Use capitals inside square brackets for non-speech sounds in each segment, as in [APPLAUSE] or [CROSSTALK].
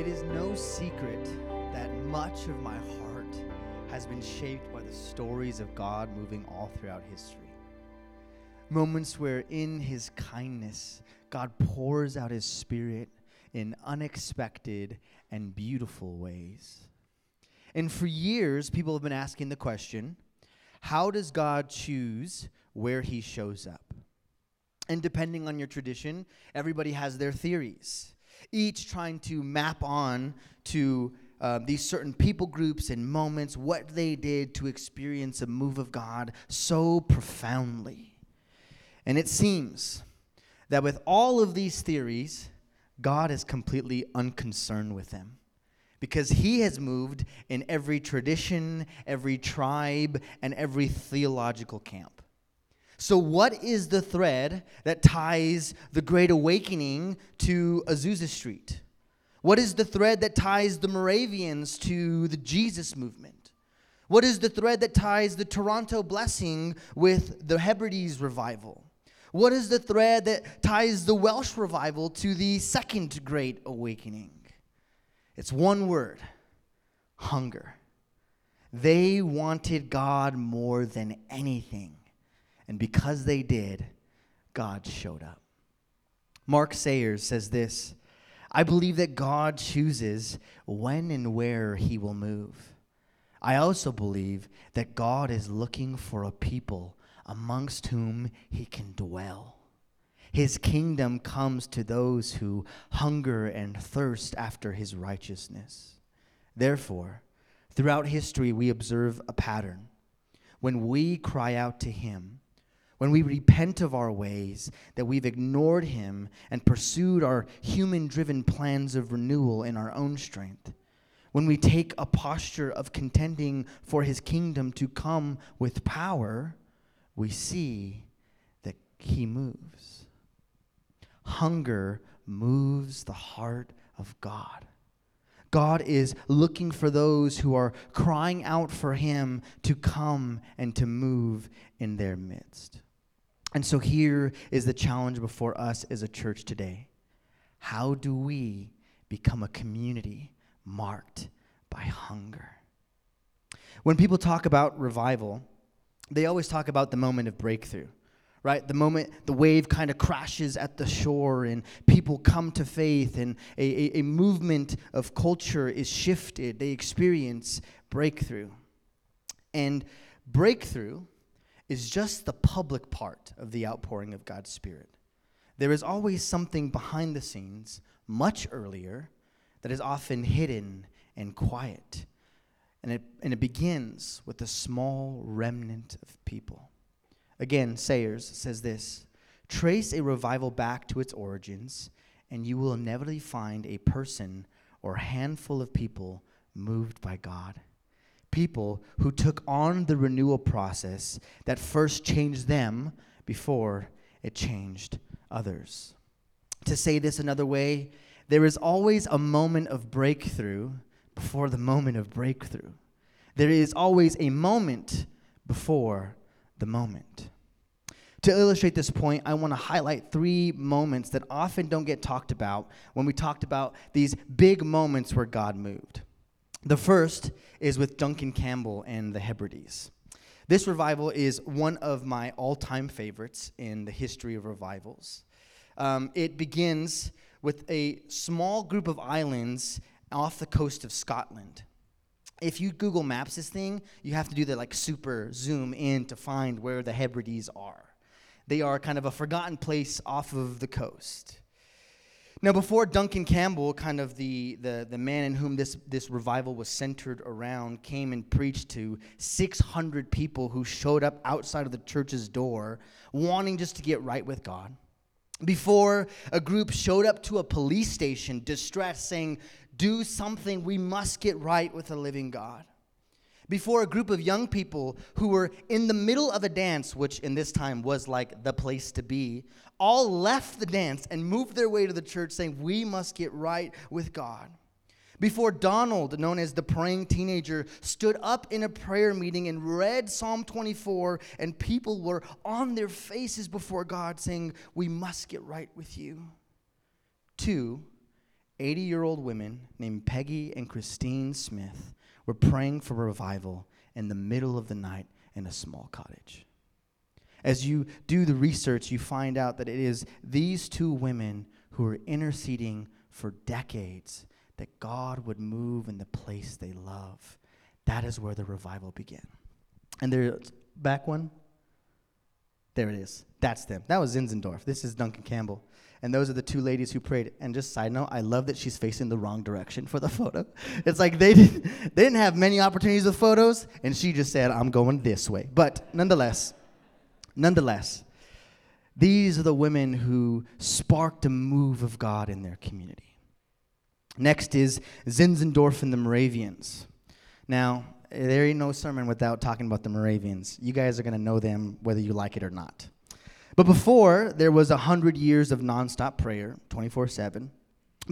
It is no secret that much of my heart has been shaped by the stories of God moving all throughout history. Moments where, in His kindness, God pours out His Spirit in unexpected and beautiful ways. And for years, people have been asking the question how does God choose where He shows up? And depending on your tradition, everybody has their theories each trying to map on to uh, these certain people groups and moments, what they did to experience a move of God so profoundly. And it seems that with all of these theories, God is completely unconcerned with them because he has moved in every tradition, every tribe, and every theological camp. So, what is the thread that ties the Great Awakening to Azusa Street? What is the thread that ties the Moravians to the Jesus movement? What is the thread that ties the Toronto blessing with the Hebrides revival? What is the thread that ties the Welsh revival to the second Great Awakening? It's one word hunger. They wanted God more than anything. And because they did, God showed up. Mark Sayers says this I believe that God chooses when and where he will move. I also believe that God is looking for a people amongst whom he can dwell. His kingdom comes to those who hunger and thirst after his righteousness. Therefore, throughout history, we observe a pattern. When we cry out to him, when we repent of our ways, that we've ignored Him and pursued our human driven plans of renewal in our own strength, when we take a posture of contending for His kingdom to come with power, we see that He moves. Hunger moves the heart of God. God is looking for those who are crying out for Him to come and to move in their midst. And so here is the challenge before us as a church today. How do we become a community marked by hunger? When people talk about revival, they always talk about the moment of breakthrough, right? The moment the wave kind of crashes at the shore and people come to faith and a, a, a movement of culture is shifted. They experience breakthrough. And breakthrough is just the public part of the outpouring of God's Spirit. There is always something behind the scenes, much earlier, that is often hidden and quiet. And it, and it begins with a small remnant of people. Again, Sayers says this Trace a revival back to its origins, and you will inevitably find a person or handful of people moved by God people who took on the renewal process that first changed them before it changed others. To say this another way, there is always a moment of breakthrough before the moment of breakthrough. There is always a moment before the moment. To illustrate this point, I want to highlight three moments that often don't get talked about when we talked about these big moments where God moved. The first is with Duncan Campbell and the Hebrides. This revival is one of my all time favorites in the history of revivals. Um, it begins with a small group of islands off the coast of Scotland. If you Google Maps this thing, you have to do the like super zoom in to find where the Hebrides are. They are kind of a forgotten place off of the coast. Now, before Duncan Campbell, kind of the, the, the man in whom this, this revival was centered around, came and preached to 600 people who showed up outside of the church's door wanting just to get right with God. Before a group showed up to a police station distressed, saying, Do something, we must get right with the living God before a group of young people who were in the middle of a dance, which in this time was like the place to be, all left the dance and moved their way to the church saying, We must get right with God. Before Donald, known as the praying teenager, stood up in a prayer meeting and read Psalm 24, and people were on their faces before God saying, We must get right with you. Two, 80 year old women named Peggy and Christine Smith were praying for revival in the middle of the night in a small cottage. As you do the research, you find out that it is these two women who are interceding for decades that God would move in the place they love. That is where the revival began. And there's back one. There it is. That's them. That was Zinzendorf. This is Duncan Campbell. And those are the two ladies who prayed. And just side note, I love that she's facing the wrong direction for the photo. [LAUGHS] It's like they didn't, they didn't have many opportunities with photos, and she just said, I'm going this way. But nonetheless, nonetheless, these are the women who sparked a move of God in their community. Next is Zinzendorf and the Moravians. Now, there ain't no sermon without talking about the Moravians. You guys are going to know them whether you like it or not. But before, there was a hundred years of nonstop prayer, 24 7.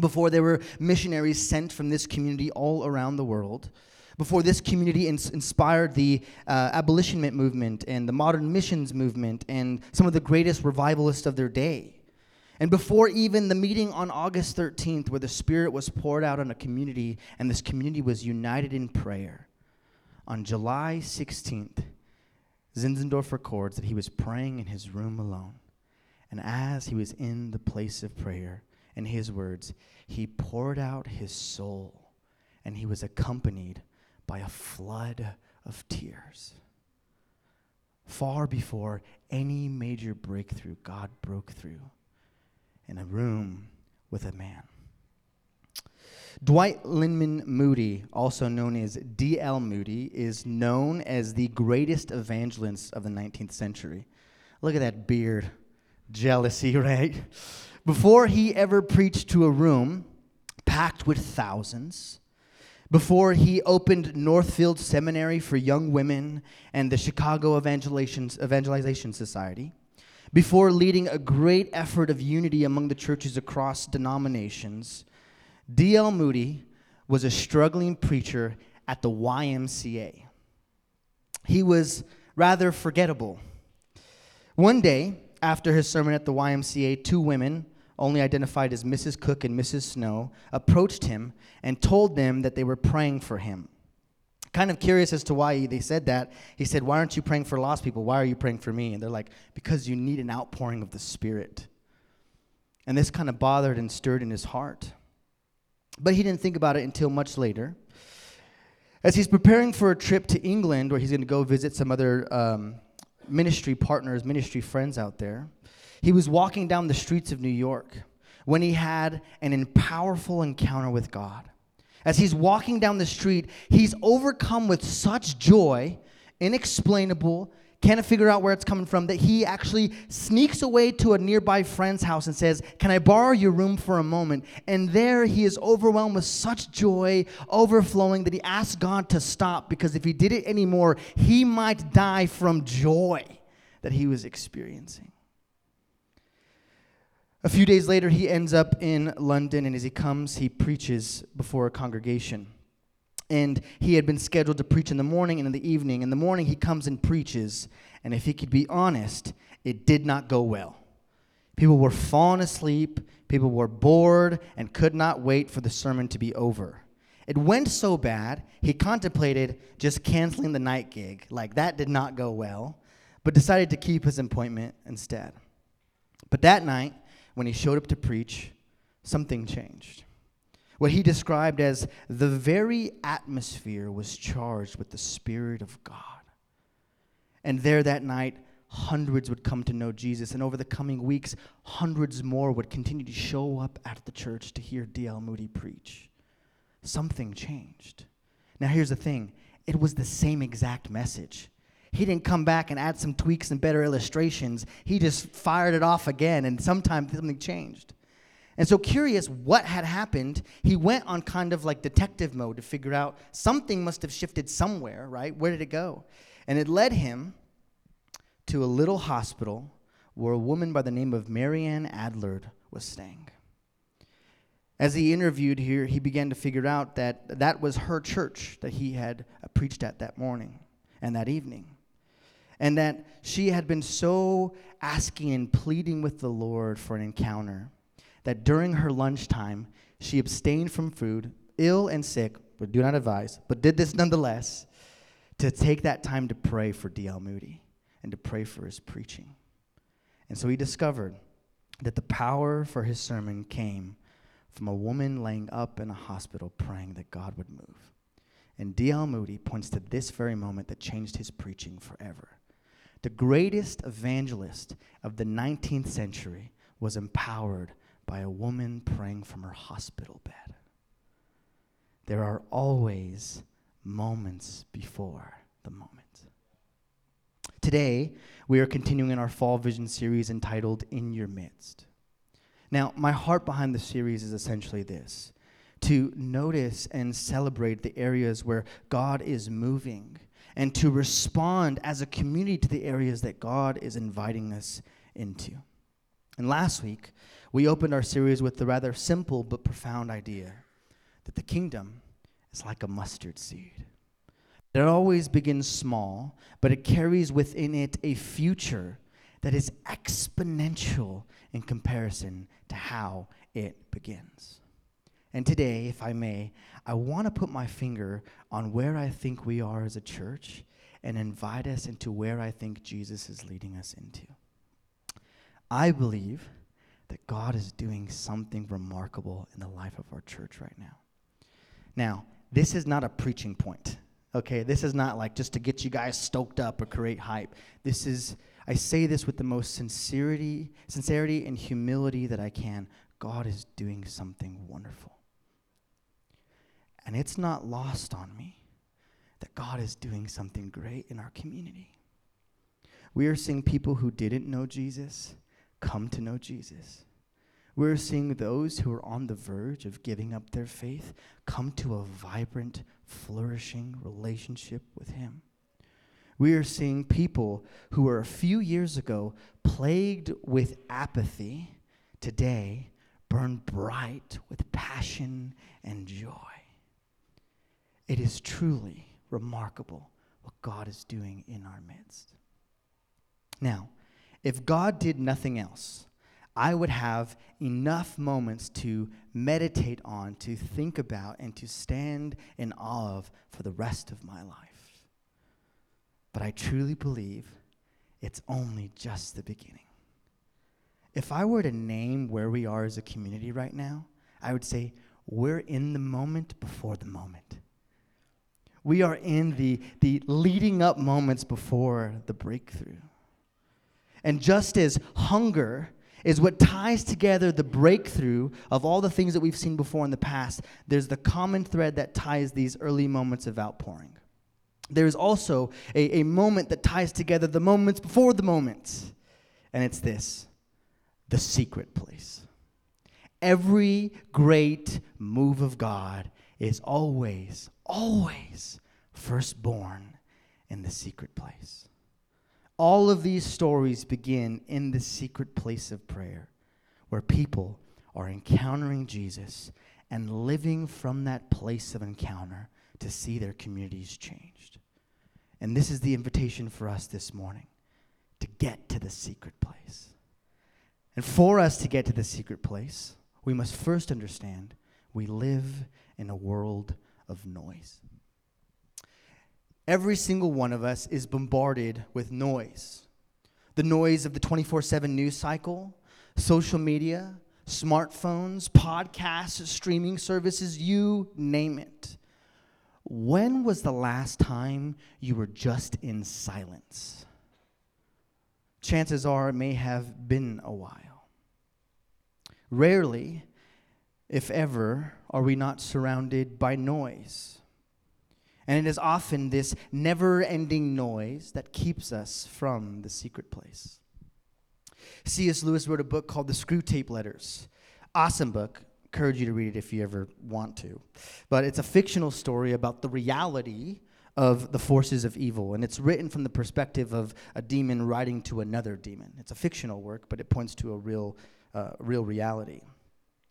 Before, there were missionaries sent from this community all around the world. Before, this community ins- inspired the uh, abolitionment movement and the modern missions movement and some of the greatest revivalists of their day. And before even the meeting on August 13th, where the Spirit was poured out on a community and this community was united in prayer, on July 16th, Zinzendorf records that he was praying in his room alone. And as he was in the place of prayer, in his words, he poured out his soul, and he was accompanied by a flood of tears. Far before any major breakthrough, God broke through in a room with a man. Dwight Lyman Moody, also known as D.L. Moody, is known as the greatest evangelist of the 19th century. Look at that beard. Jealousy, [LAUGHS] right? Before he ever preached to a room packed with thousands, before he opened Northfield Seminary for young women and the Chicago Evangelization Society, before leading a great effort of unity among the churches across denominations, D.L. Moody was a struggling preacher at the YMCA. He was rather forgettable. One day, after his sermon at the YMCA, two women, only identified as Mrs. Cook and Mrs. Snow, approached him and told them that they were praying for him. Kind of curious as to why they said that. He said, Why aren't you praying for lost people? Why are you praying for me? And they're like, Because you need an outpouring of the Spirit. And this kind of bothered and stirred in his heart. But he didn't think about it until much later. As he's preparing for a trip to England, where he's going to go visit some other um, ministry partners, ministry friends out there, he was walking down the streets of New York when he had an powerful encounter with God. As he's walking down the street, he's overcome with such joy, inexplainable, can't figure out where it's coming from, that he actually sneaks away to a nearby friend's house and says, Can I borrow your room for a moment? And there he is overwhelmed with such joy, overflowing, that he asks God to stop because if he did it anymore, he might die from joy that he was experiencing. A few days later, he ends up in London, and as he comes, he preaches before a congregation and he had been scheduled to preach in the morning and in the evening. In the morning, he comes and preaches, and if he could be honest, it did not go well. People were falling asleep, people were bored, and could not wait for the sermon to be over. It went so bad, he contemplated just canceling the night gig. Like, that did not go well, but decided to keep his appointment instead. But that night, when he showed up to preach, something changed what he described as the very atmosphere was charged with the Spirit of God. And there that night, hundreds would come to know Jesus. And over the coming weeks, hundreds more would continue to show up at the church to hear D.L. Moody preach. Something changed. Now, here's the thing it was the same exact message. He didn't come back and add some tweaks and better illustrations. He just fired it off again, and sometimes something changed. And so, curious what had happened, he went on kind of like detective mode to figure out something must have shifted somewhere, right? Where did it go? And it led him to a little hospital where a woman by the name of Marianne Adlard was staying. As he interviewed here, he began to figure out that that was her church that he had preached at that morning and that evening. And that she had been so asking and pleading with the Lord for an encounter that during her lunchtime, she abstained from food, ill and sick, but do not advise, but did this nonetheless, to take that time to pray for D.L. Moody and to pray for his preaching. And so he discovered that the power for his sermon came from a woman laying up in a hospital praying that God would move. And D.L. Moody points to this very moment that changed his preaching forever. The greatest evangelist of the 19th century was empowered by a woman praying from her hospital bed. There are always moments before the moment. Today, we are continuing in our Fall Vision series entitled In Your Midst. Now, my heart behind the series is essentially this to notice and celebrate the areas where God is moving and to respond as a community to the areas that God is inviting us into. And last week, we opened our series with the rather simple but profound idea that the kingdom is like a mustard seed. It always begins small, but it carries within it a future that is exponential in comparison to how it begins. And today, if I may, I want to put my finger on where I think we are as a church and invite us into where I think Jesus is leading us into. I believe that God is doing something remarkable in the life of our church right now. Now, this is not a preaching point. Okay, this is not like just to get you guys stoked up or create hype. This is I say this with the most sincerity, sincerity and humility that I can. God is doing something wonderful. And it's not lost on me that God is doing something great in our community. We are seeing people who didn't know Jesus come to know Jesus. We're seeing those who are on the verge of giving up their faith come to a vibrant, flourishing relationship with Him. We are seeing people who were a few years ago plagued with apathy today burn bright with passion and joy. It is truly remarkable what God is doing in our midst. Now, if God did nothing else, I would have enough moments to meditate on, to think about, and to stand in awe of for the rest of my life. But I truly believe it's only just the beginning. If I were to name where we are as a community right now, I would say we're in the moment before the moment. We are in the, the leading up moments before the breakthrough. And just as hunger is what ties together the breakthrough of all the things that we've seen before in the past, there's the common thread that ties these early moments of outpouring. There's also a, a moment that ties together the moments before the moments, and it's this the secret place. Every great move of God is always, always firstborn in the secret place. All of these stories begin in the secret place of prayer, where people are encountering Jesus and living from that place of encounter to see their communities changed. And this is the invitation for us this morning to get to the secret place. And for us to get to the secret place, we must first understand we live in a world of noise. Every single one of us is bombarded with noise the noise of the 24 7 news cycle, social media, smartphones, podcasts, streaming services, you name it. When was the last time you were just in silence? Chances are it may have been a while. Rarely if ever, are we not surrounded by noise? And it is often this never ending noise that keeps us from the secret place. C.S. Lewis wrote a book called The Screwtape Letters. Awesome book. Encourage you to read it if you ever want to. But it's a fictional story about the reality of the forces of evil. And it's written from the perspective of a demon writing to another demon. It's a fictional work, but it points to a real, uh, real reality.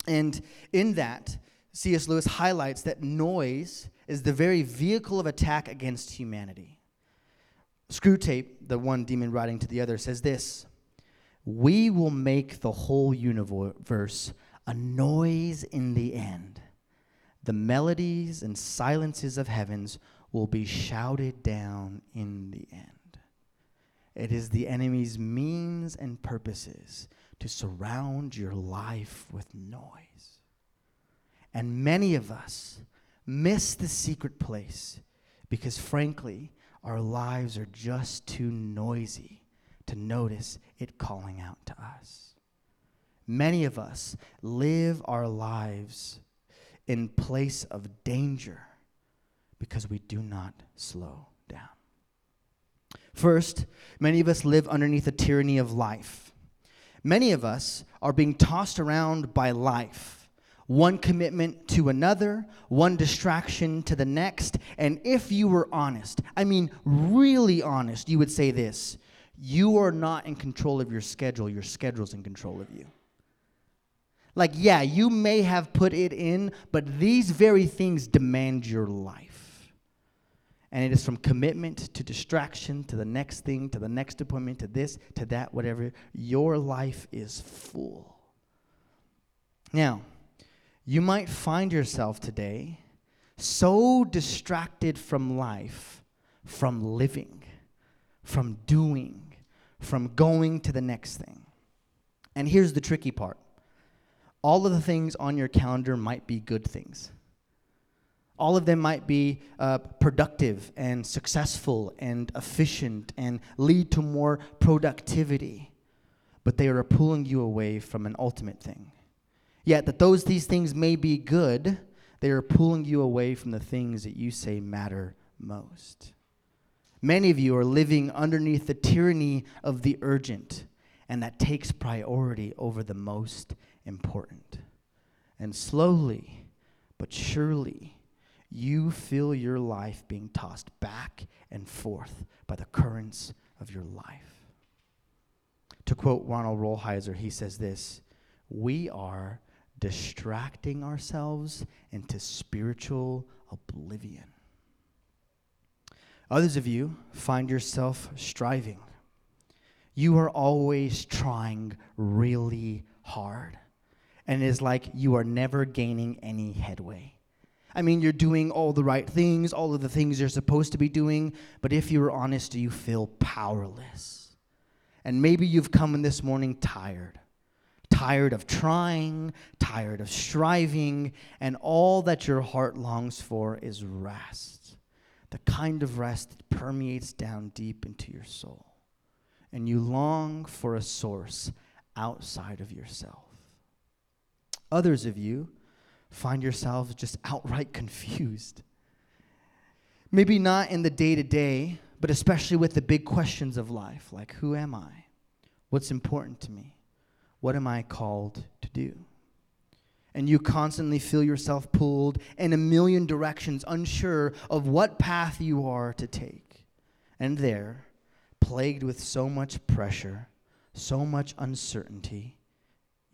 And in that, C.S. Lewis highlights that noise is the very vehicle of attack against humanity. Screwtape, the one demon writing to the other, says this We will make the whole universe a noise in the end. The melodies and silences of heavens will be shouted down in the end. It is the enemy's means and purposes to surround your life with noise. And many of us miss the secret place because, frankly, our lives are just too noisy to notice it calling out to us. Many of us live our lives in place of danger because we do not slow down. First, many of us live underneath the tyranny of life. Many of us are being tossed around by life, one commitment to another, one distraction to the next. And if you were honest, I mean, really honest, you would say this you are not in control of your schedule, your schedule's in control of you. Like, yeah, you may have put it in, but these very things demand your life. And it is from commitment to distraction to the next thing, to the next appointment, to this, to that, whatever. Your life is full. Now, you might find yourself today so distracted from life, from living, from doing, from going to the next thing. And here's the tricky part all of the things on your calendar might be good things. All of them might be uh, productive and successful and efficient and lead to more productivity, but they are pulling you away from an ultimate thing. Yet, that those these things may be good, they are pulling you away from the things that you say matter most. Many of you are living underneath the tyranny of the urgent, and that takes priority over the most important. And slowly but surely, you feel your life being tossed back and forth by the currents of your life. To quote Ronald Rolheiser, he says this We are distracting ourselves into spiritual oblivion. Others of you find yourself striving. You are always trying really hard and it is like you are never gaining any headway. I mean, you're doing all the right things, all of the things you're supposed to be doing, but if you're honest, you feel powerless. And maybe you've come in this morning tired. Tired of trying, tired of striving, and all that your heart longs for is rest. The kind of rest that permeates down deep into your soul. And you long for a source outside of yourself. Others of you find yourselves just outright confused. Maybe not in the day to day, but especially with the big questions of life like who am I? What's important to me? What am I called to do? And you constantly feel yourself pulled in a million directions, unsure of what path you are to take. And there, plagued with so much pressure, so much uncertainty,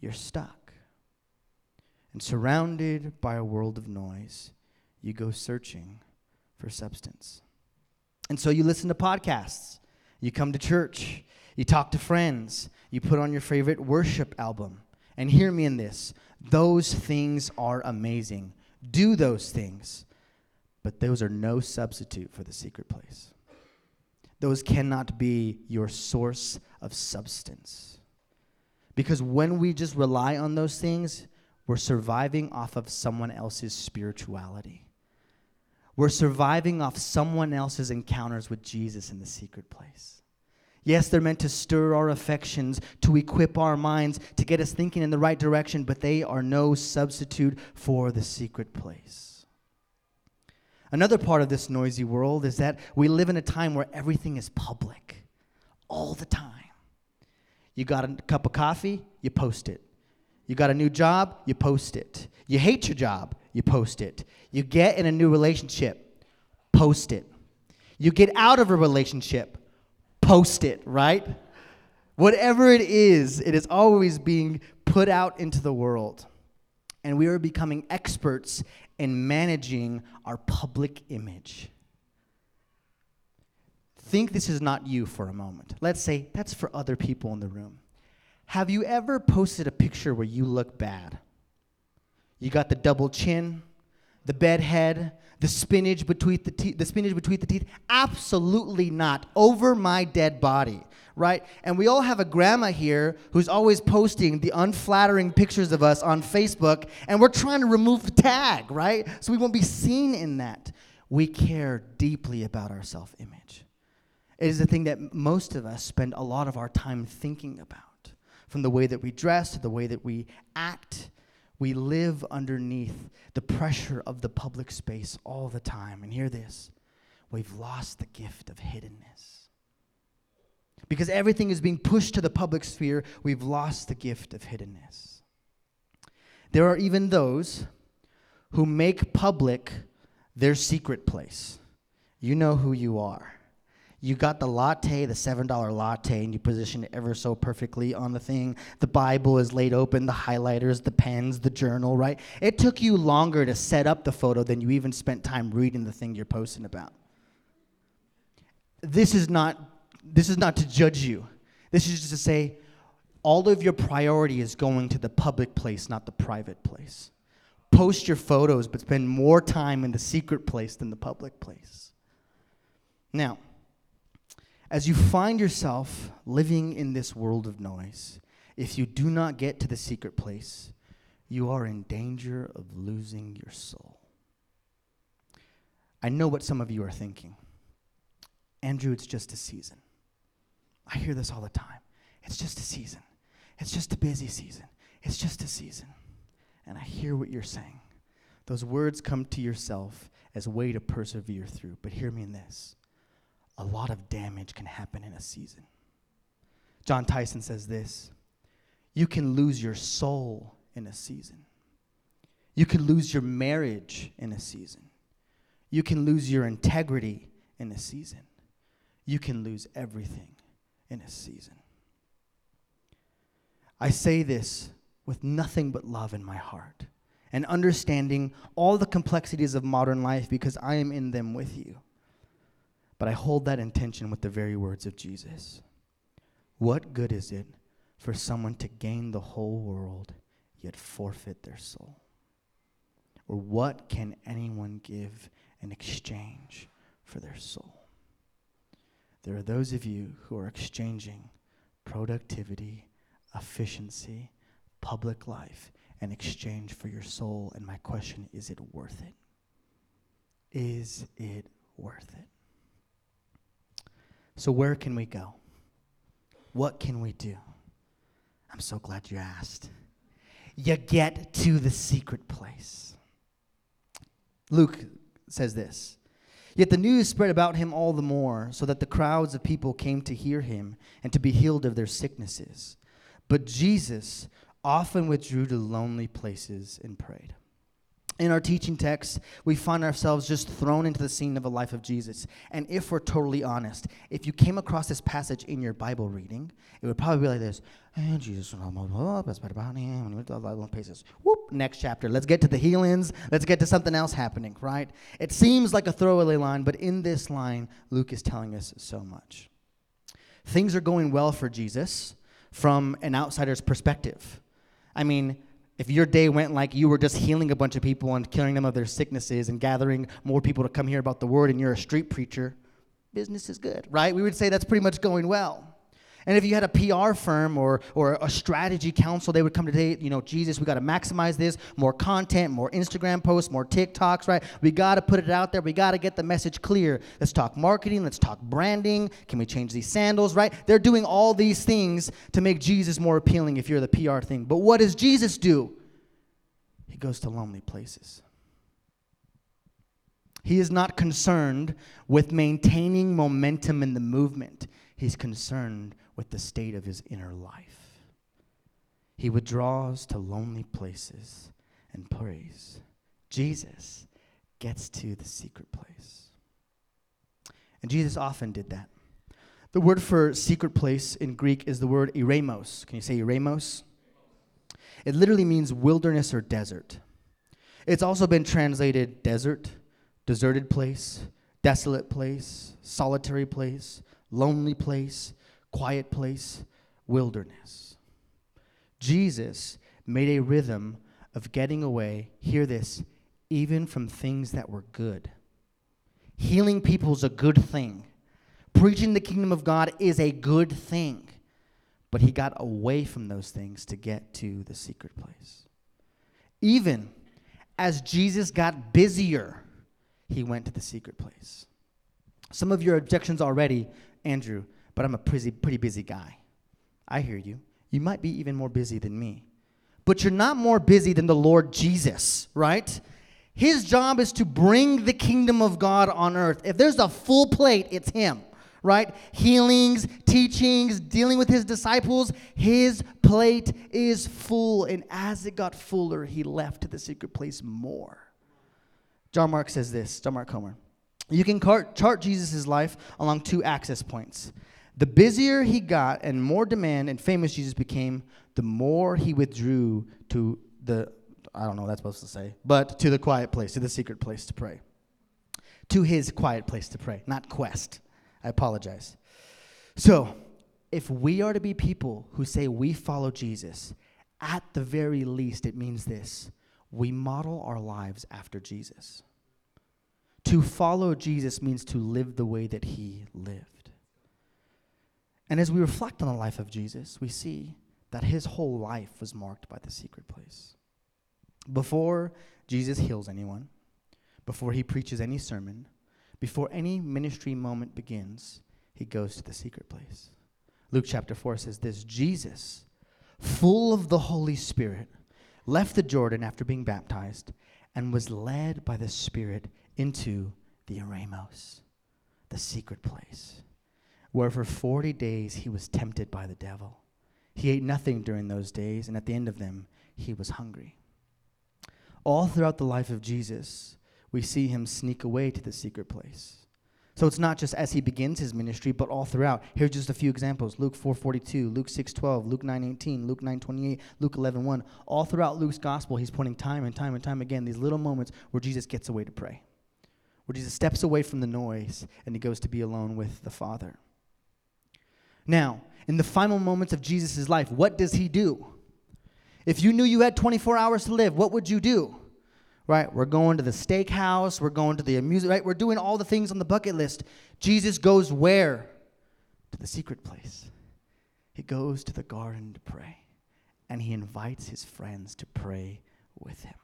you're stuck. And surrounded by a world of noise, you go searching for substance. And so you listen to podcasts, you come to church, you talk to friends, you put on your favorite worship album. And hear me in this those things are amazing. Do those things, but those are no substitute for the secret place. Those cannot be your source of substance. Because when we just rely on those things, we're surviving off of someone else's spirituality. We're surviving off someone else's encounters with Jesus in the secret place. Yes, they're meant to stir our affections, to equip our minds, to get us thinking in the right direction, but they are no substitute for the secret place. Another part of this noisy world is that we live in a time where everything is public all the time. You got a cup of coffee, you post it. You got a new job, you post it. You hate your job, you post it. You get in a new relationship, post it. You get out of a relationship, post it, right? Whatever it is, it is always being put out into the world. And we are becoming experts in managing our public image. Think this is not you for a moment. Let's say that's for other people in the room. Have you ever posted a picture where you look bad? You got the double chin, the bed head, the spinach between the teeth, the spinach between the teeth. Absolutely not. Over my dead body, right? And we all have a grandma here who's always posting the unflattering pictures of us on Facebook, and we're trying to remove the tag, right? So we won't be seen in that. We care deeply about our self-image. It is the thing that most of us spend a lot of our time thinking about, from the way that we dress to the way that we act we live underneath the pressure of the public space all the time. And hear this we've lost the gift of hiddenness. Because everything is being pushed to the public sphere, we've lost the gift of hiddenness. There are even those who make public their secret place. You know who you are you got the latte, the $7 latte, and you position it ever so perfectly on the thing. The Bible is laid open, the highlighters, the pens, the journal, right? It took you longer to set up the photo than you even spent time reading the thing you're posting about. This is not this is not to judge you. This is just to say all of your priority is going to the public place, not the private place. Post your photos, but spend more time in the secret place than the public place. Now, as you find yourself living in this world of noise, if you do not get to the secret place, you are in danger of losing your soul. I know what some of you are thinking. Andrew, it's just a season. I hear this all the time. It's just a season. It's just a busy season. It's just a season. And I hear what you're saying. Those words come to yourself as a way to persevere through. But hear me in this a lot of damage can happen in a season. Jon Tyson says this You can lose your soul in a season. You can lose your marriage in a season. You can lose your integrity in a season. You can lose everything in a season. I say this with nothing but love in my heart and understanding all the complexities of modern life because I am in them with you. But I hold that intention with the very words of Jesus. What good is it for someone to gain the whole world yet forfeit their soul? Or what can anyone give in exchange for their soul? There are those of you who are exchanging productivity, efficiency, public life in exchange for your soul. And my question is it worth it? Is it worth it? So, where can we go? What can we do? I'm so glad you asked. You get to the secret place. Luke says this Yet the news spread about him all the more, so that the crowds of people came to hear him and to be healed of their sicknesses. But Jesus often withdrew to lonely places and prayed in our teaching text, we find ourselves just thrown into the scene of a life of Jesus. And if we're totally honest, if you came across this passage in your Bible reading, it would probably be like this and Jesus, paces. Whoop, next chapter. Let's get to the healings. Let's get to something else happening, right? It seems like a throwaway line, but in this line, Luke is telling us so much. Things are going well for Jesus from an outsider's perspective. I mean, if your day went like you were just healing a bunch of people and curing them of their sicknesses and gathering more people to come hear about the word and you're a street preacher, business is good, right? We would say that's pretty much going well. And if you had a PR firm or, or a strategy council, they would come today, you know, Jesus, we got to maximize this, more content, more Instagram posts, more TikToks, right? We got to put it out there. We got to get the message clear. Let's talk marketing. Let's talk branding. Can we change these sandals, right? They're doing all these things to make Jesus more appealing if you're the PR thing. But what does Jesus do? He goes to lonely places. He is not concerned with maintaining momentum in the movement. He's concerned with the state of his inner life. He withdraws to lonely places and prays. Jesus gets to the secret place. And Jesus often did that. The word for secret place in Greek is the word eremos. Can you say eremos? It literally means wilderness or desert. It's also been translated desert, deserted place, desolate place, solitary place, lonely place, quiet place, wilderness. Jesus made a rhythm of getting away, hear this, even from things that were good. Healing people is a good thing. Preaching the kingdom of God is a good thing. But he got away from those things to get to the secret place. Even as Jesus got busier, he went to the secret place. Some of your objections already, Andrew, but I'm a pretty, pretty busy guy. I hear you. You might be even more busy than me. But you're not more busy than the Lord Jesus, right? His job is to bring the kingdom of God on earth. If there's a full plate, it's Him right? Healings, teachings, dealing with his disciples. His plate is full. And as it got fuller, he left to the secret place more. John Mark says this John Mark Comer. You can chart, Jesus' life along two access points. The busier he got and more demand and famous Jesus became, the more he withdrew to the, I don't know what that's supposed to say, but to the quiet place, to the secret place to pray. To his quiet place to pray, not quest. I apologize. So, if we are to be people who say we follow Jesus, at the very least, it means this we model our lives after Jesus. To follow Jesus means to live the way that he lived. And as we reflect on the life of Jesus, we see that his whole life was marked by the secret place. Before Jesus heals anyone, before he preaches any sermon, before any ministry moment begins, he goes to the secret place. Luke chapter 4 says this Jesus, full of the Holy Spirit, left the Jordan after being baptized and was led by the Spirit into the Eremos, the secret place, where for 40 days he was tempted by the devil. He ate nothing during those days, and at the end of them, he was hungry. All throughout the life of Jesus, we see him sneak away to the secret place. So it's not just as he begins his ministry, but all throughout. Here's just a few examples. Luke 4:42, Luke 6:12, Luke 9:18, Luke 9:28, Luke 11:1. All throughout Luke's gospel, he's pointing time and time and time again these little moments where Jesus gets away to pray. Where Jesus steps away from the noise and he goes to be alone with the Father. Now, in the final moments of Jesus' life, what does he do? If you knew you had 24 hours to live, what would you do? right? We're going to the steakhouse, we're going to the amusement, right? We're doing all the things on the bucket list. Jesus goes where? To the secret place. He goes to the garden to pray, and he invites his friends to pray with him.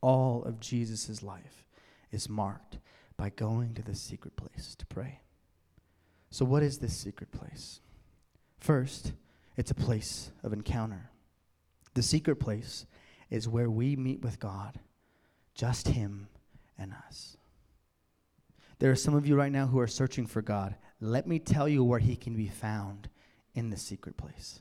All of Jesus' life is marked by going to the secret place to pray. So, what is this secret place? First, it's a place of encounter. The secret place is where we meet with God, just Him and us. There are some of you right now who are searching for God. Let me tell you where He can be found in the secret place.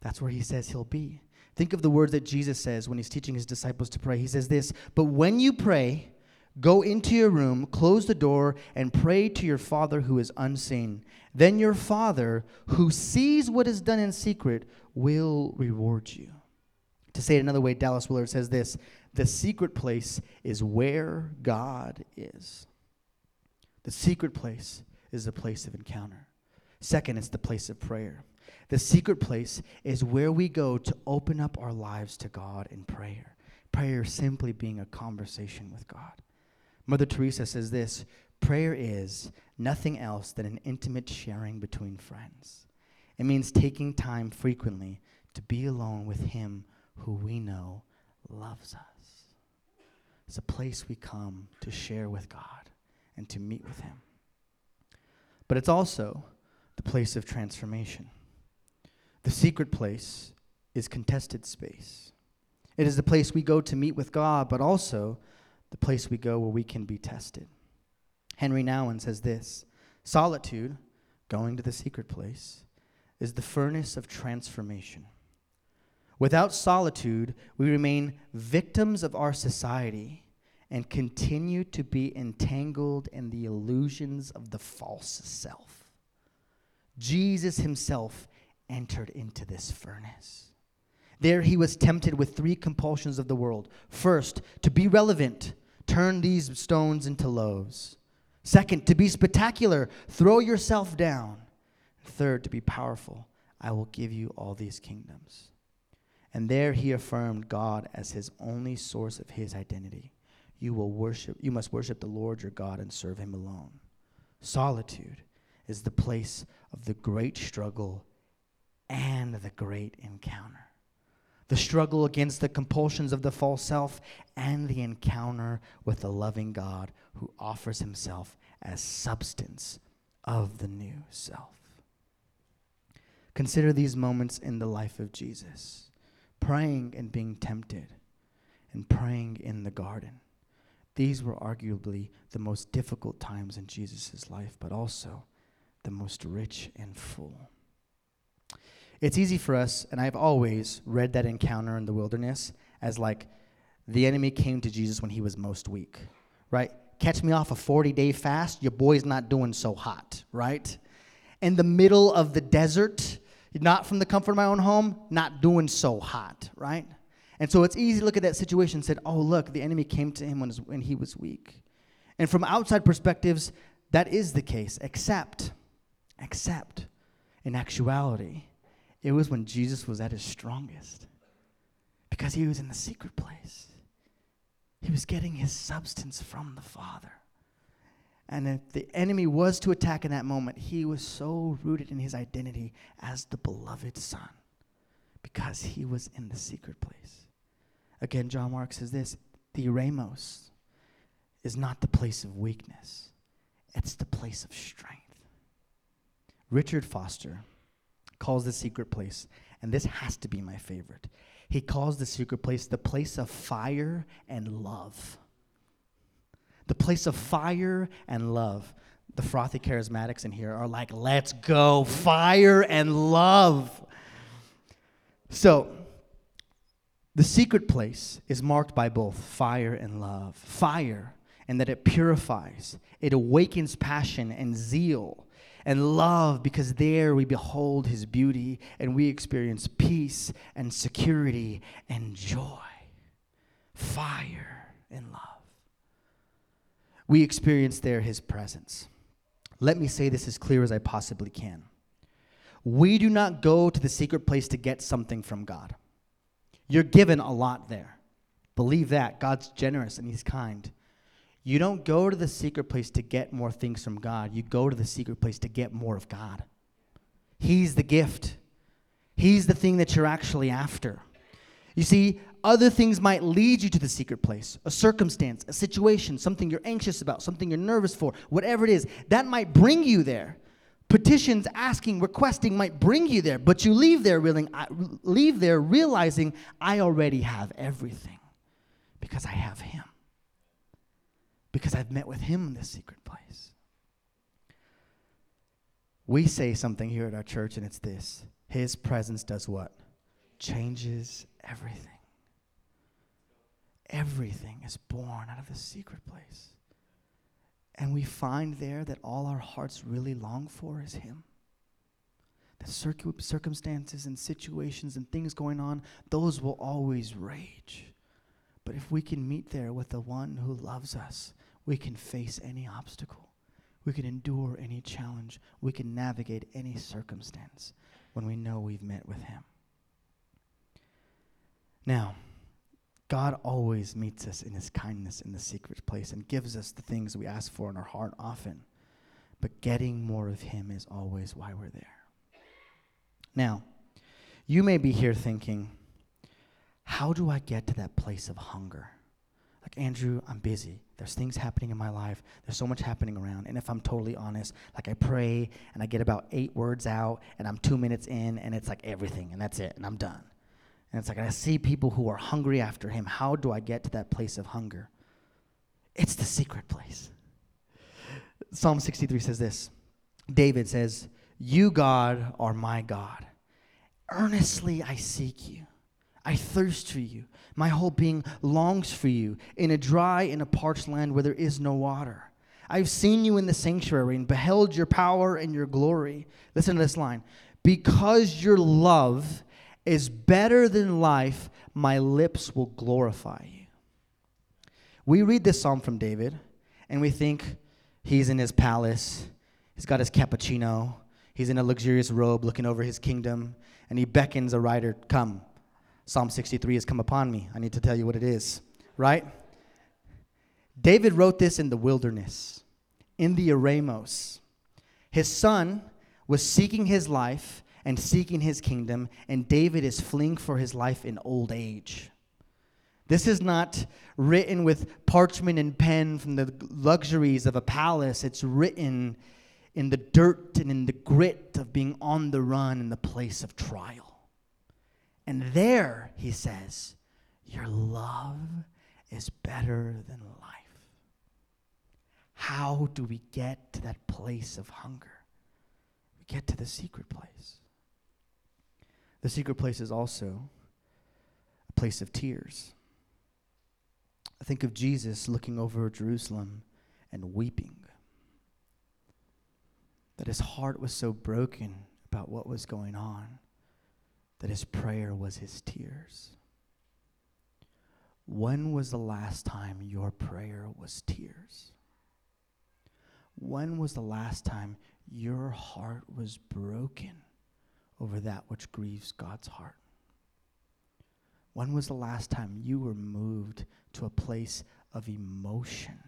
That's where He says He'll be. Think of the words that Jesus says when He's teaching His disciples to pray. He says this But when you pray, Go into your room, close the door, and pray to your Father who is unseen. Then your Father, who sees what is done in secret, will reward you. To say it another way, Dallas Willard says this The secret place is where God is. The secret place is the place of encounter. Second, it's the place of prayer. The secret place is where we go to open up our lives to God in prayer. Prayer simply being a conversation with God. Mother Teresa says this prayer is nothing else than an intimate sharing between friends. It means taking time frequently to be alone with Him who we know loves us. It's a place we come to share with God and to meet with Him. But it's also the place of transformation. The secret place is contested space. It is the place we go to meet with God, but also the place we go where we can be tested. Henri Nouwen says this Solitude, going to the secret place, is the furnace of transformation. Without solitude, we remain victims of our society and continue to be entangled in the illusions of the false self. Jesus himself entered into this furnace. There he was tempted with three compulsions of the world. First, to be relevant, turn these stones into loaves. Second, to be spectacular, throw yourself down. Third, to be powerful, I will give you all these kingdoms. And there he affirmed God as his only source of his identity. You will worship, you must worship the Lord your God and serve him alone. Solitude is the place of the great struggle and the great encounter. The struggle against the compulsions of the false self and the encounter with the loving God who offers himself as substance of the new self. Consider these moments in the life of Jesus praying and being tempted, and praying in the garden. These were arguably the most difficult times in Jesus' life, but also the most rich and full. It's easy for us, and I've always read that encounter in the wilderness as like the enemy came to Jesus when he was most weak, right? Catch me off a 40 day fast, your boy's not doing so hot, right? In the middle of the desert, not from the comfort of my own home, not doing so hot, right? And so it's easy to look at that situation and say, oh, look, the enemy came to him when, when he was weak. And from outside perspectives, that is the case, except, except in actuality, it was when Jesus was at his strongest because he was in the secret place. He was getting his substance from the Father. And if the enemy was to attack in that moment, he was so rooted in his identity as the beloved Son because he was in the secret place. Again, John Mark says this the eremos is not the place of weakness, it's the place of strength. Richard Foster calls the secret place, and this has to be my favorite. He calls the secret place the place of fire and love the place of fire and love. The frothy charismatics in here are like, let's go, fire and love. So, the secret place is marked by both fire and love. Fire, and that it purifies, it awakens passion and zeal, and love, because there we behold his beauty and we experience peace and security and joy. Fire and love we experience there his presence. Let me say this as clear as I possibly can. We do not go to the secret place to get something from God. You're given a lot there. Believe that. God's generous and he's kind. You don't go to the secret place to get more things from God. You go to the secret place to get more of God. He's the gift. He's the thing that you're actually after. You see, other things might lead you to the secret place a circumstance, a situation, something you're anxious about, something you're nervous for, whatever it is. That might bring you there. Petitions, asking, requesting might bring you there, but you leave there, reeling, leave there realizing I already have everything because I have Him. Because I've met with Him in the secret place. We say something here at our church, and it's this His presence does what? Changes everything. Everything is born out of the secret place. And we find there that all our hearts really long for is Him. The circu- circumstances and situations and things going on, those will always rage. But if we can meet there with the one who loves us, we can face any obstacle. We can endure any challenge. We can navigate any circumstance when we know we've met with Him. Now, God always meets us in his kindness in the secret place and gives us the things we ask for in our heart often. But getting more of him is always why we're there. Now, you may be here thinking, how do I get to that place of hunger? Like, Andrew, I'm busy. There's things happening in my life. There's so much happening around. And if I'm totally honest, like I pray and I get about eight words out and I'm two minutes in and it's like everything and that's it and I'm done. And it's like, I see people who are hungry after him. How do I get to that place of hunger? It's the secret place. Psalm 63 says this David says, You, God, are my God. Earnestly I seek you. I thirst for you. My whole being longs for you in a dry and a parched land where there is no water. I've seen you in the sanctuary and beheld your power and your glory. Listen to this line. Because your love is better than life, my lips will glorify you. We read this psalm from David, and we think he's in his palace, he's got his cappuccino, he's in a luxurious robe looking over his kingdom, and he beckons a rider, Come, Psalm 63 has come upon me. I need to tell you what it is, right? David wrote this in the wilderness, in the Eremos. His son was seeking his life and seeking his kingdom, and David is fleeing for his life in old age. This is not written with parchment and pen from the luxuries of a palace. It's written in the dirt and in the grit of being on the run in the place of trial. And there, he says, your love is better than life. How do we get to that place of hunger? We get to the secret place. The secret place is also a place of tears. I think of Jesus looking over Jerusalem and weeping that his heart was so broken about what was going on that his prayer was his tears. When was the last time your prayer was tears? When was the last time your heart was broken over that which grieves God's heart? When was the last time you were moved to a place of emotion?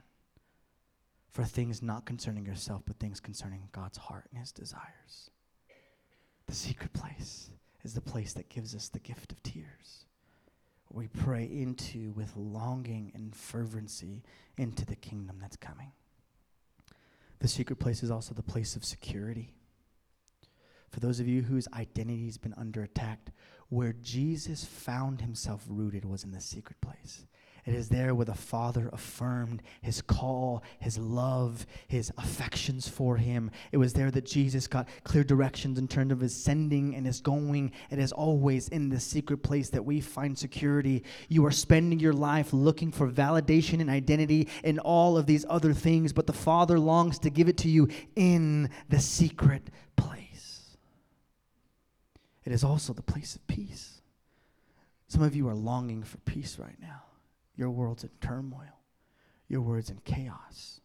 for things not concerning yourself, but things concerning God's heart and his desires. The secret place is the place that gives us the gift of tears. We pray into with longing and fervency into the kingdom that's coming. The secret place is also the place of security. For those of you whose identity has been under attack, where Jesus found himself rooted was in the secret place. It is there where the Father affirmed his call, his love, his affections for him. It was there that Jesus got clear directions in terms of his sending and his going. It is always in the secret place that we find security. You are spending your life looking for validation and identity in all of these other things, but the Father longs to give it to you in the secret place. It is also the place of peace. Some of you are longing for peace right now. Your world's in turmoil. Your world's in chaos.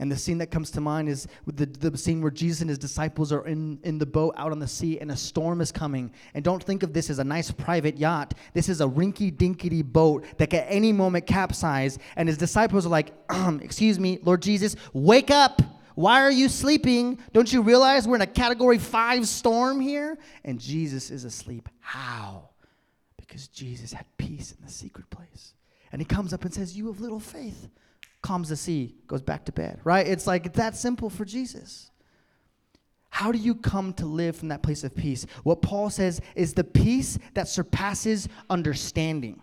And the scene that comes to mind is the, the scene where Jesus and his disciples are in, in the boat out on the sea and a storm is coming. And don't think of this as a nice private yacht. This is a rinky dinkity boat that can at any moment capsize. And his disciples are like, [CLEARS THROAT] um, Excuse me, Lord Jesus, wake up. Why are you sleeping? Don't you realize we're in a category five storm here? And Jesus is asleep. How? Because Jesus had peace in the secret place. And he comes up and says, You have little faith. Calms the sea, goes back to bed, right? It's like that simple for Jesus. How do you come to live from that place of peace? What Paul says is the peace that surpasses understanding.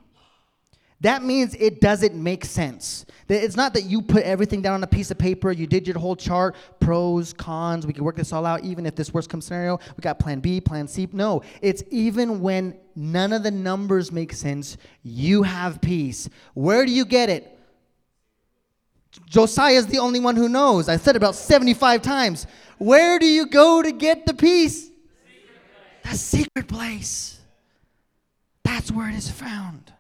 That means it doesn't make sense. It's not that you put everything down on a piece of paper, you did your whole chart, pros, cons, we can work this all out, even if this worst comes scenario, we got plan B, plan C. No, it's even when none of the numbers make sense, you have peace. Where do you get it? Josiah is the only one who knows. I said about 75 times. Where do you go to get the peace? The secret place. That's where it is found.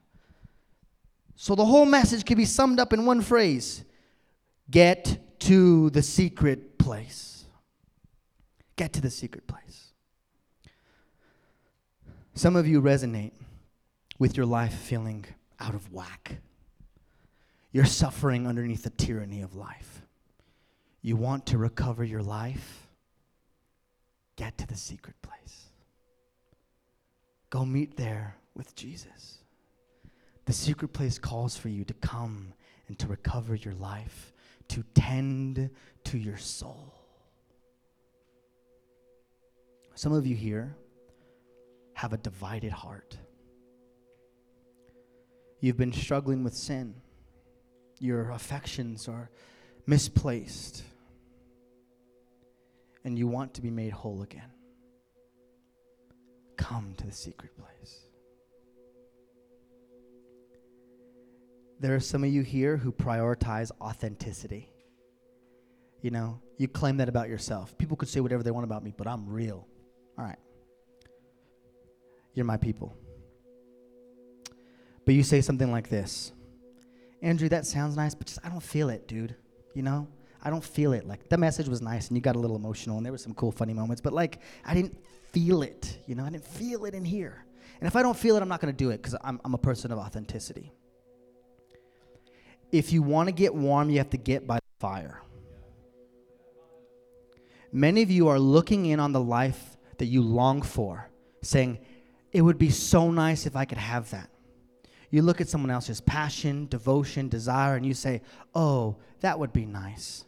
So the whole message can be summed up in one phrase get to the secret place. Get to the secret place. Some of you resonate with your life feeling out of whack. You're suffering underneath the tyranny of life. You want to recover your life? Get to the secret place. Go meet there with Jesus. The secret place calls for you to come and to recover your life, to tend to your soul. Some of you here have a divided heart. You've been struggling with sin. Your affections are misplaced. And you want to be made whole again. Come to the secret place. There are some of you here who prioritize authenticity. You know, you claim that about yourself. People could say whatever they want about me, but I'm real. All right. You're my people. But you say something like this Andrew, that sounds nice, but just I don't feel it, dude. You know? I don't feel it. Like the message was nice and you got a little emotional and there were some cool, funny moments, but like I didn't feel it. You know, I didn't feel it in here. And if I don't feel it, I'm not going to do it because I'm, I'm a person of authenticity. If you want to get warm, you have to get by the fire. Many of you are looking in on the life that you long for, saying, It would be so nice if I could have that. You look at someone else's passion, devotion, desire, and you say, Oh, that would be nice.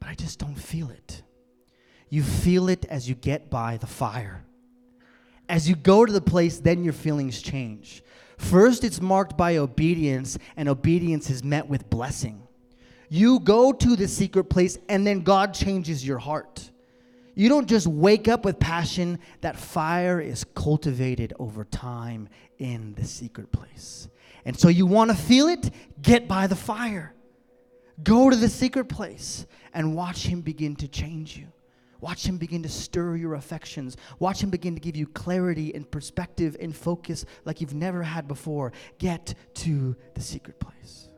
But I just don't feel it. You feel it as you get by the fire. As you go to the place, then your feelings change. First, it's marked by obedience, and obedience is met with blessing. You go to the secret place, and then God changes your heart. You don't just wake up with passion, that fire is cultivated over time in the secret place. And so you want to feel it? Get by the fire. Go to the secret place and watch Him begin to change you. Watch him begin to stir your affections. Watch him begin to give you clarity and perspective and focus like you've never had before. Get to the secret place.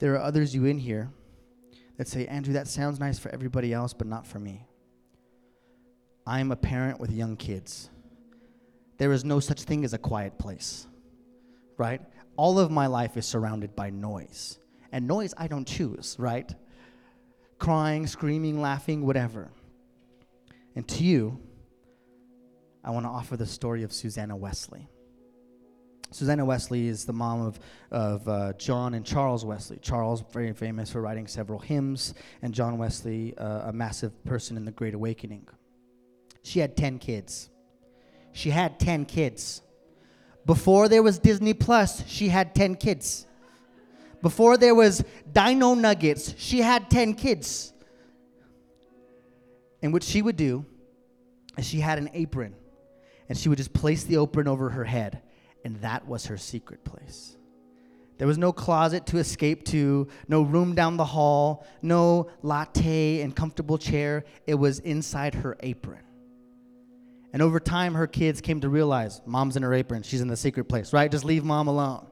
There are others you in here that say, Andrew, that sounds nice for everybody else, but not for me. I am a parent with young kids. There is no such thing as a quiet place, right? All of my life is surrounded by noise. And noise I don't choose, right? Crying, screaming, laughing, whatever. And to you, I want to offer the story of Susanna Wesley. Susanna Wesley is the mom of, of uh, John and Charles Wesley. Charles, very famous for writing several hymns, and John Wesley, uh, a massive person in the Great Awakening. She had 10 kids. She had 10 kids. Before there was Disney Plus, she had 10 kids. Before there was Dino Nuggets, she had 10 kids. And what she would do is she had an apron, and she would just place the apron over her head, and that was her secret place. There was no closet to escape to, no room down the hall, no latte and comfortable chair. It was inside her apron. And over time, her kids came to realize mom's in her apron. She's in the secret place, right? Just leave mom alone.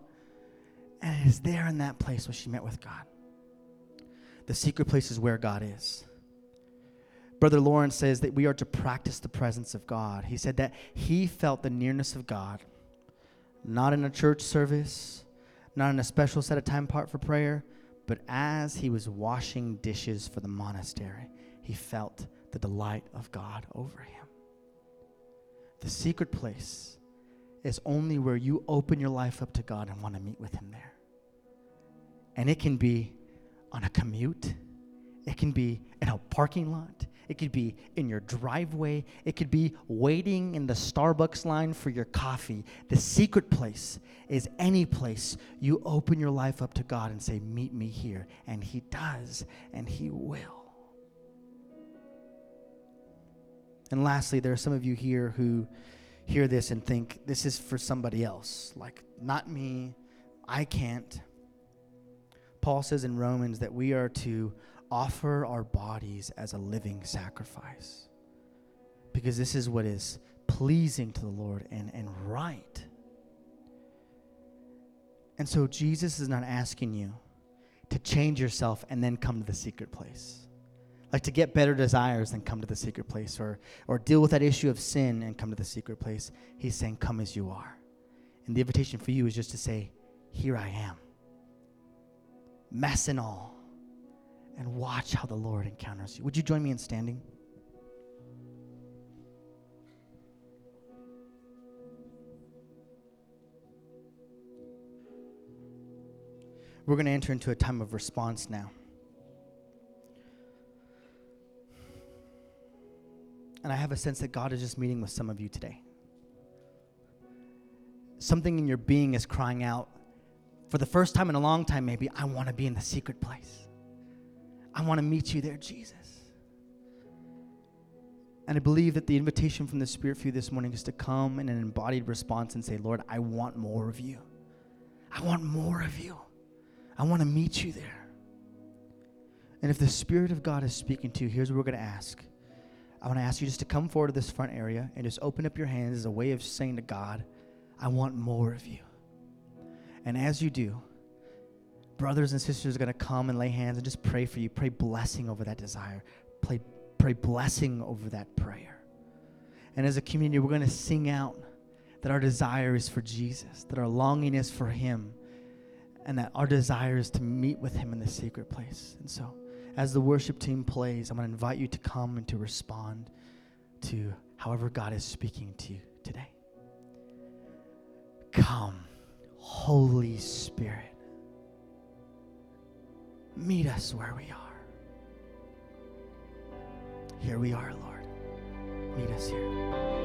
And it is there in that place where she met with God. The secret place is where God is. Brother Lawrence says that we are to practice the presence of God. He said that he felt the nearness of God, not in a church service, not in a special set of time apart for prayer, but as he was washing dishes for the monastery, he felt the delight of God over him. The secret place is only where you open your life up to God and want to meet with him there. And it can be on a commute, it can be in a parking lot, it could be in your driveway, it could be waiting in the Starbucks line for your coffee. The secret place is any place you open your life up to God and say, Meet me here. And He does, and He will. And lastly, there are some of you here who hear this and think this is for somebody else. Like, not me, I can't. Paul says in Romans that we are to offer our bodies as a living sacrifice because this is what is pleasing to the Lord and, and right. And so Jesus is not asking you to change yourself and then come to the secret place. Like to get better desires and come to the secret place or, or deal with that issue of sin and come to the secret place. He's saying, Come as you are. And the invitation for you is just to say, Here I am mess and all, and watch how the Lord encounters you. Would you join me in standing? We're going to enter into a time of response now. And I have a sense that God is just meeting with some of you today. Something in your being is crying out, for the first time in a long time, maybe, I want to be in the secret place. I want to meet you there, Jesus. And I believe that the invitation from the Spirit for you this morning is to come in an embodied response and say, Lord, I want more of you. I want more of you. I want to meet you there. And if the Spirit of God is speaking to you, here's what we're going to ask. I want to ask you just to come forward to this front area and just open up your hands as a way of saying to God, I want more of you. And as you do, brothers and sisters are going to come and lay hands and just pray for you. Pray blessing over that desire. Pray, pray blessing over that prayer. And as a community, we're going to sing out that our desire is for Jesus, that our longing is for Him, and that our desire is to meet with Him in the secret place. And so, as the worship team plays, I'm going to invite you to come and to respond to however God is speaking to you today. Come, Holy Spirit. Meet us where we are. Here we are, Lord. Meet us here.